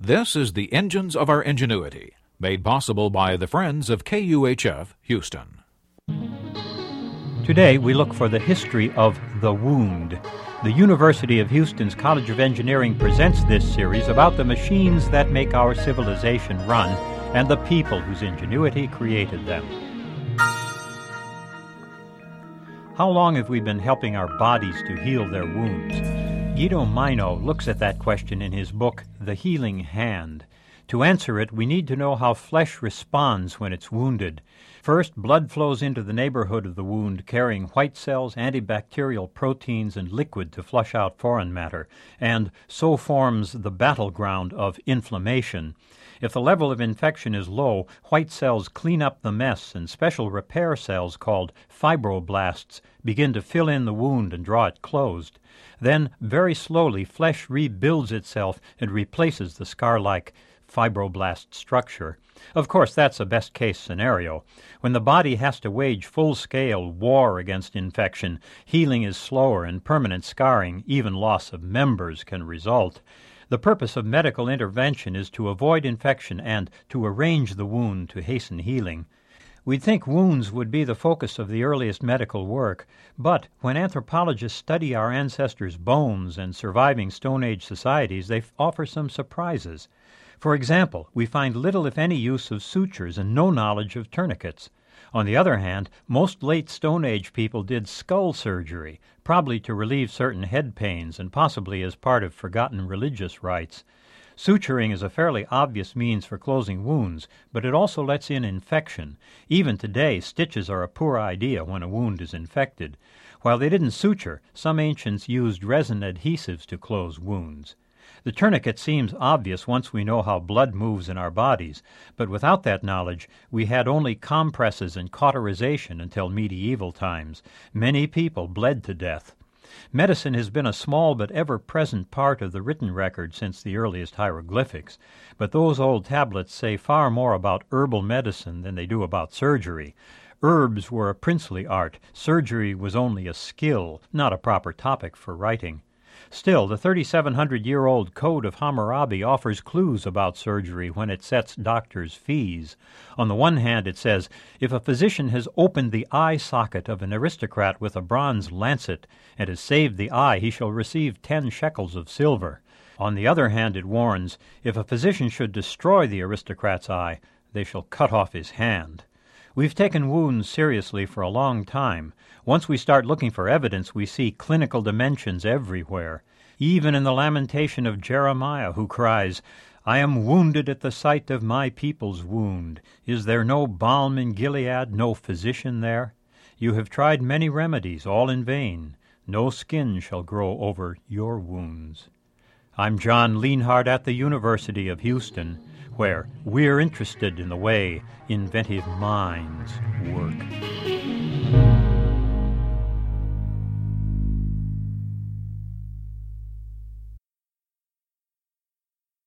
This is the Engines of Our Ingenuity, made possible by the friends of KUHF Houston. Today we look for the history of the wound. The University of Houston's College of Engineering presents this series about the machines that make our civilization run and the people whose ingenuity created them. How long have we been helping our bodies to heal their wounds? Guido Majno looks at that question in his book, The Healing Hand. To answer it, we need to know how flesh responds when it's wounded. First, blood flows into the neighborhood of the wound, carrying white cells, antibacterial proteins, and liquid to flush out foreign matter, and so forms the battleground of inflammation. If the level of infection is low, white cells clean up the mess, and special repair cells called fibroblasts begin to fill in the wound and draw it closed. Then, very slowly, flesh rebuilds itself and replaces the scar like fibroblast structure. Of course, that's a best case scenario. When the body has to wage full scale war against infection, healing is slower and permanent scarring, even loss of members, can result. The purpose of medical intervention is to avoid infection and to arrange the wound to hasten healing. We'd think wounds would be the focus of the earliest medical work, but when anthropologists study our ancestors' bones and surviving Stone Age societies, they offer some surprises. For example, we find little, if any, use of sutures and no knowledge of tourniquets. On the other hand, most late Stone Age people did skull surgery, probably to relieve certain head pains and possibly as part of forgotten religious rites. Suturing is a fairly obvious means for closing wounds, but it also lets in infection. Even today, stitches are a poor idea when a wound is infected. While they didn't suture, some ancients used resin adhesives to close wounds. The tourniquet seems obvious once we know how blood moves in our bodies, but without that knowledge we had only compresses and cauterization until medieval times. Many people bled to death. Medicine has been a small but ever present part of the written record since the earliest hieroglyphics, but those old tablets say far more about herbal medicine than they do about surgery. Herbs were a princely art, surgery was only a skill, not a proper topic for writing. Still, the 3,700 year old Code of Hammurabi offers clues about surgery when it sets doctors' fees. On the one hand, it says if a physician has opened the eye socket of an aristocrat with a bronze lancet and has saved the eye, he shall receive ten shekels of silver. On the other hand, it warns if a physician should destroy the aristocrat's eye, they shall cut off his hand. We've taken wounds seriously for a long time. Once we start looking for evidence, we see clinical dimensions everywhere. Even in the lamentation of Jeremiah, who cries, I am wounded at the sight of my people's wound. Is there no balm in Gilead, no physician there? You have tried many remedies, all in vain. No skin shall grow over your wounds. I'm John Lienhard at the University of Houston where we're interested in the way inventive minds work.